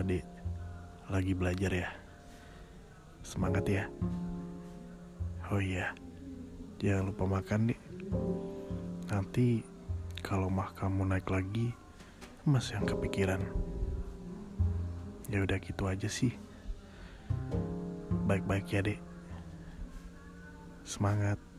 Adik lagi belajar ya. Semangat ya. Oh iya, jangan lupa makan nih. Nanti kalau mah kamu naik lagi, mas yang kepikiran. Ya udah gitu aja sih. Baik-baik ya dek. Semangat.